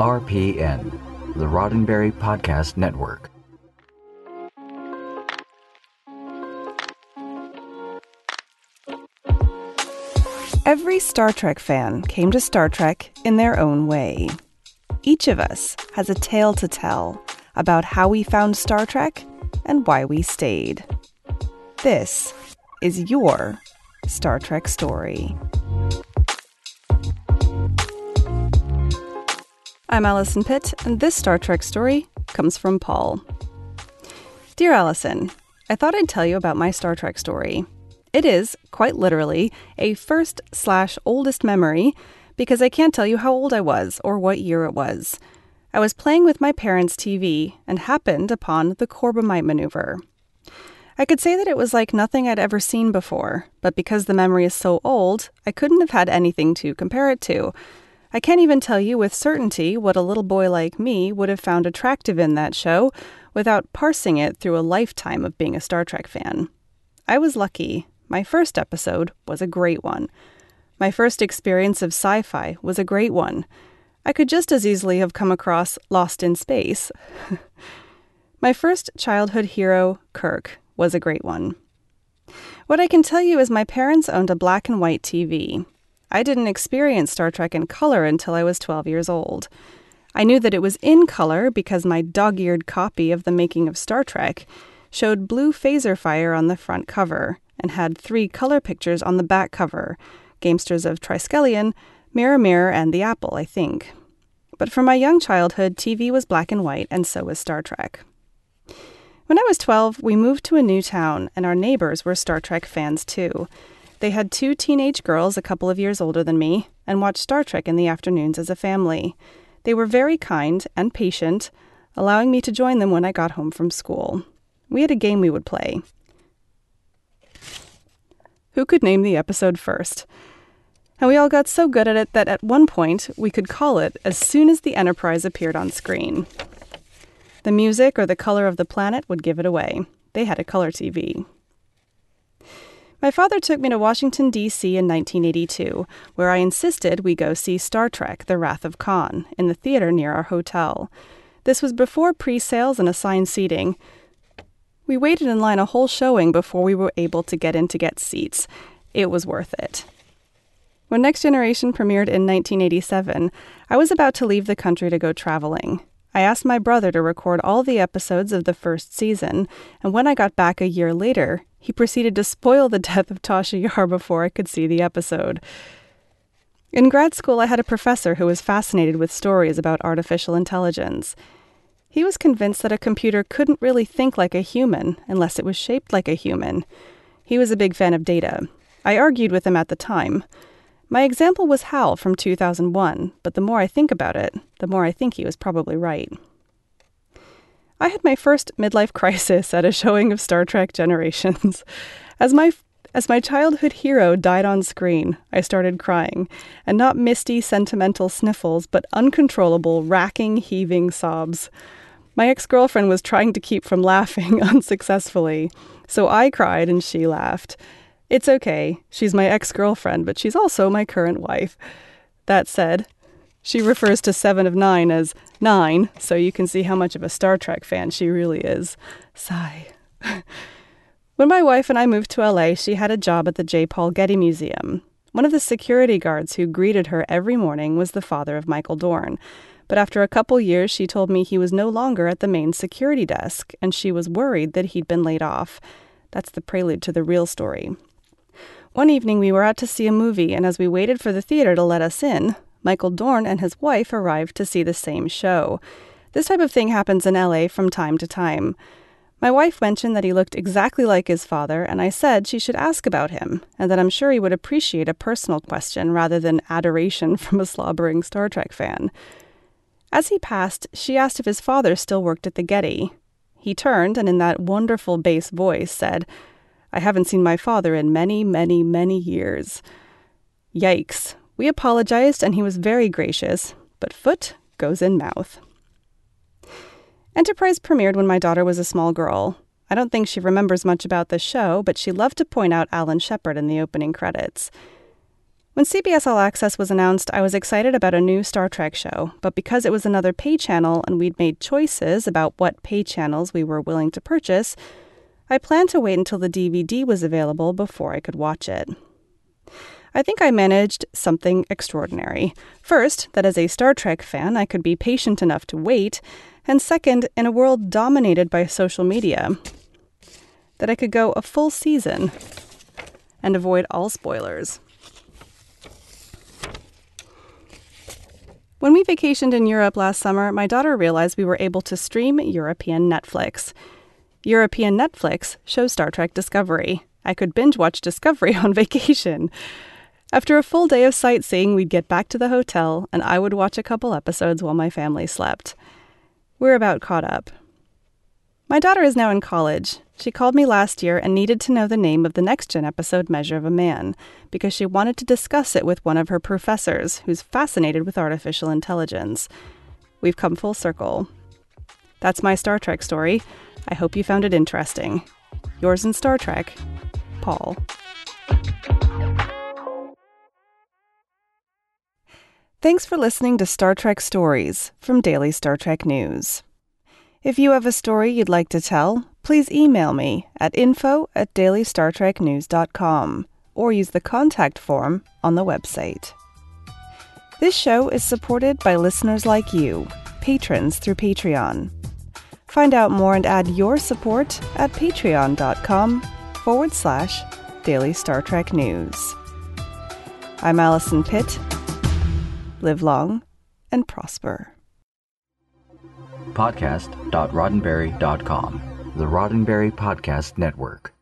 RPN, the Roddenberry Podcast Network. Every Star Trek fan came to Star Trek in their own way. Each of us has a tale to tell about how we found Star Trek and why we stayed. This is your Star Trek story. I'm Allison Pitt, and this Star Trek story comes from Paul. Dear Allison, I thought I'd tell you about my Star Trek story. It is, quite literally, a first slash oldest memory because I can't tell you how old I was or what year it was. I was playing with my parents' TV and happened upon the Corbomite maneuver. I could say that it was like nothing I'd ever seen before, but because the memory is so old, I couldn't have had anything to compare it to, I can't even tell you with certainty what a little boy like me would have found attractive in that show without parsing it through a lifetime of being a Star Trek fan. I was lucky. My first episode was a great one. My first experience of sci fi was a great one. I could just as easily have come across Lost in Space. My first childhood hero, Kirk, was a great one. What I can tell you is my parents owned a black and white TV. I didn't experience Star Trek in color until I was 12 years old. I knew that it was in color because my dog eared copy of The Making of Star Trek showed blue phaser fire on the front cover and had three color pictures on the back cover Gamesters of Triskelion, Mirror Mirror, and The Apple, I think. But for my young childhood, TV was black and white, and so was Star Trek. When I was 12, we moved to a new town, and our neighbors were Star Trek fans too. They had two teenage girls a couple of years older than me and watched Star Trek in the afternoons as a family. They were very kind and patient, allowing me to join them when I got home from school. We had a game we would play. Who could name the episode first? And we all got so good at it that at one point we could call it as soon as the Enterprise appeared on screen. The music or the color of the planet would give it away. They had a color TV. My father took me to Washington, D.C. in 1982, where I insisted we go see Star Trek The Wrath of Khan in the theater near our hotel. This was before pre sales and assigned seating. We waited in line a whole showing before we were able to get in to get seats. It was worth it. When Next Generation premiered in 1987, I was about to leave the country to go traveling. I asked my brother to record all the episodes of the first season, and when I got back a year later, he proceeded to spoil the death of Tasha Yar before I could see the episode. In grad school, I had a professor who was fascinated with stories about artificial intelligence. He was convinced that a computer couldn't really think like a human unless it was shaped like a human. He was a big fan of Data. I argued with him at the time. My example was HAL from 2001, but the more I think about it, the more I think he was probably right. I had my first midlife crisis at a showing of Star Trek Generations. As my as my childhood hero died on screen, I started crying, and not misty, sentimental sniffles, but uncontrollable, racking, heaving sobs. My ex girlfriend was trying to keep from laughing unsuccessfully, so I cried and she laughed. It's okay. She's my ex girlfriend, but she's also my current wife. That said, she refers to Seven of Nine as Nine, so you can see how much of a Star Trek fan she really is. Sigh. when my wife and I moved to LA, she had a job at the J. Paul Getty Museum. One of the security guards who greeted her every morning was the father of Michael Dorn. But after a couple years, she told me he was no longer at the main security desk, and she was worried that he'd been laid off. That's the prelude to the real story. One evening, we were out to see a movie, and as we waited for the theater to let us in, Michael Dorn and his wife arrived to see the same show. This type of thing happens in LA from time to time. My wife mentioned that he looked exactly like his father, and I said she should ask about him, and that I'm sure he would appreciate a personal question rather than adoration from a slobbering Star Trek fan. As he passed, she asked if his father still worked at the Getty. He turned and, in that wonderful bass voice, said, I haven't seen my father in many, many, many years. Yikes. We apologized, and he was very gracious, but foot goes in mouth. Enterprise premiered when my daughter was a small girl. I don't think she remembers much about the show, but she loved to point out Alan Shepard in the opening credits. When CBS All Access was announced, I was excited about a new Star Trek show, but because it was another pay channel and we'd made choices about what pay channels we were willing to purchase, I planned to wait until the DVD was available before I could watch it. I think I managed something extraordinary. First, that as a Star Trek fan, I could be patient enough to wait, and second, in a world dominated by social media, that I could go a full season and avoid all spoilers. When we vacationed in Europe last summer, my daughter realized we were able to stream European Netflix. European Netflix shows Star Trek Discovery. I could binge watch Discovery on vacation. After a full day of sightseeing, we'd get back to the hotel, and I would watch a couple episodes while my family slept. We're about caught up. My daughter is now in college. She called me last year and needed to know the name of the next gen episode Measure of a Man because she wanted to discuss it with one of her professors who's fascinated with artificial intelligence. We've come full circle. That's my Star Trek story. I hope you found it interesting. Yours in Star Trek, Paul. Thanks for listening to Star Trek Stories from Daily Star Trek News. If you have a story you'd like to tell, please email me at info at dailystartreknews.com or use the contact form on the website. This show is supported by listeners like you, patrons through Patreon. Find out more and add your support at patreon.com forward slash daily Star Trek news. I'm Allison Pitt live long, and prosper. Podcast.roddenberry.com, the Roddenberry Podcast Network.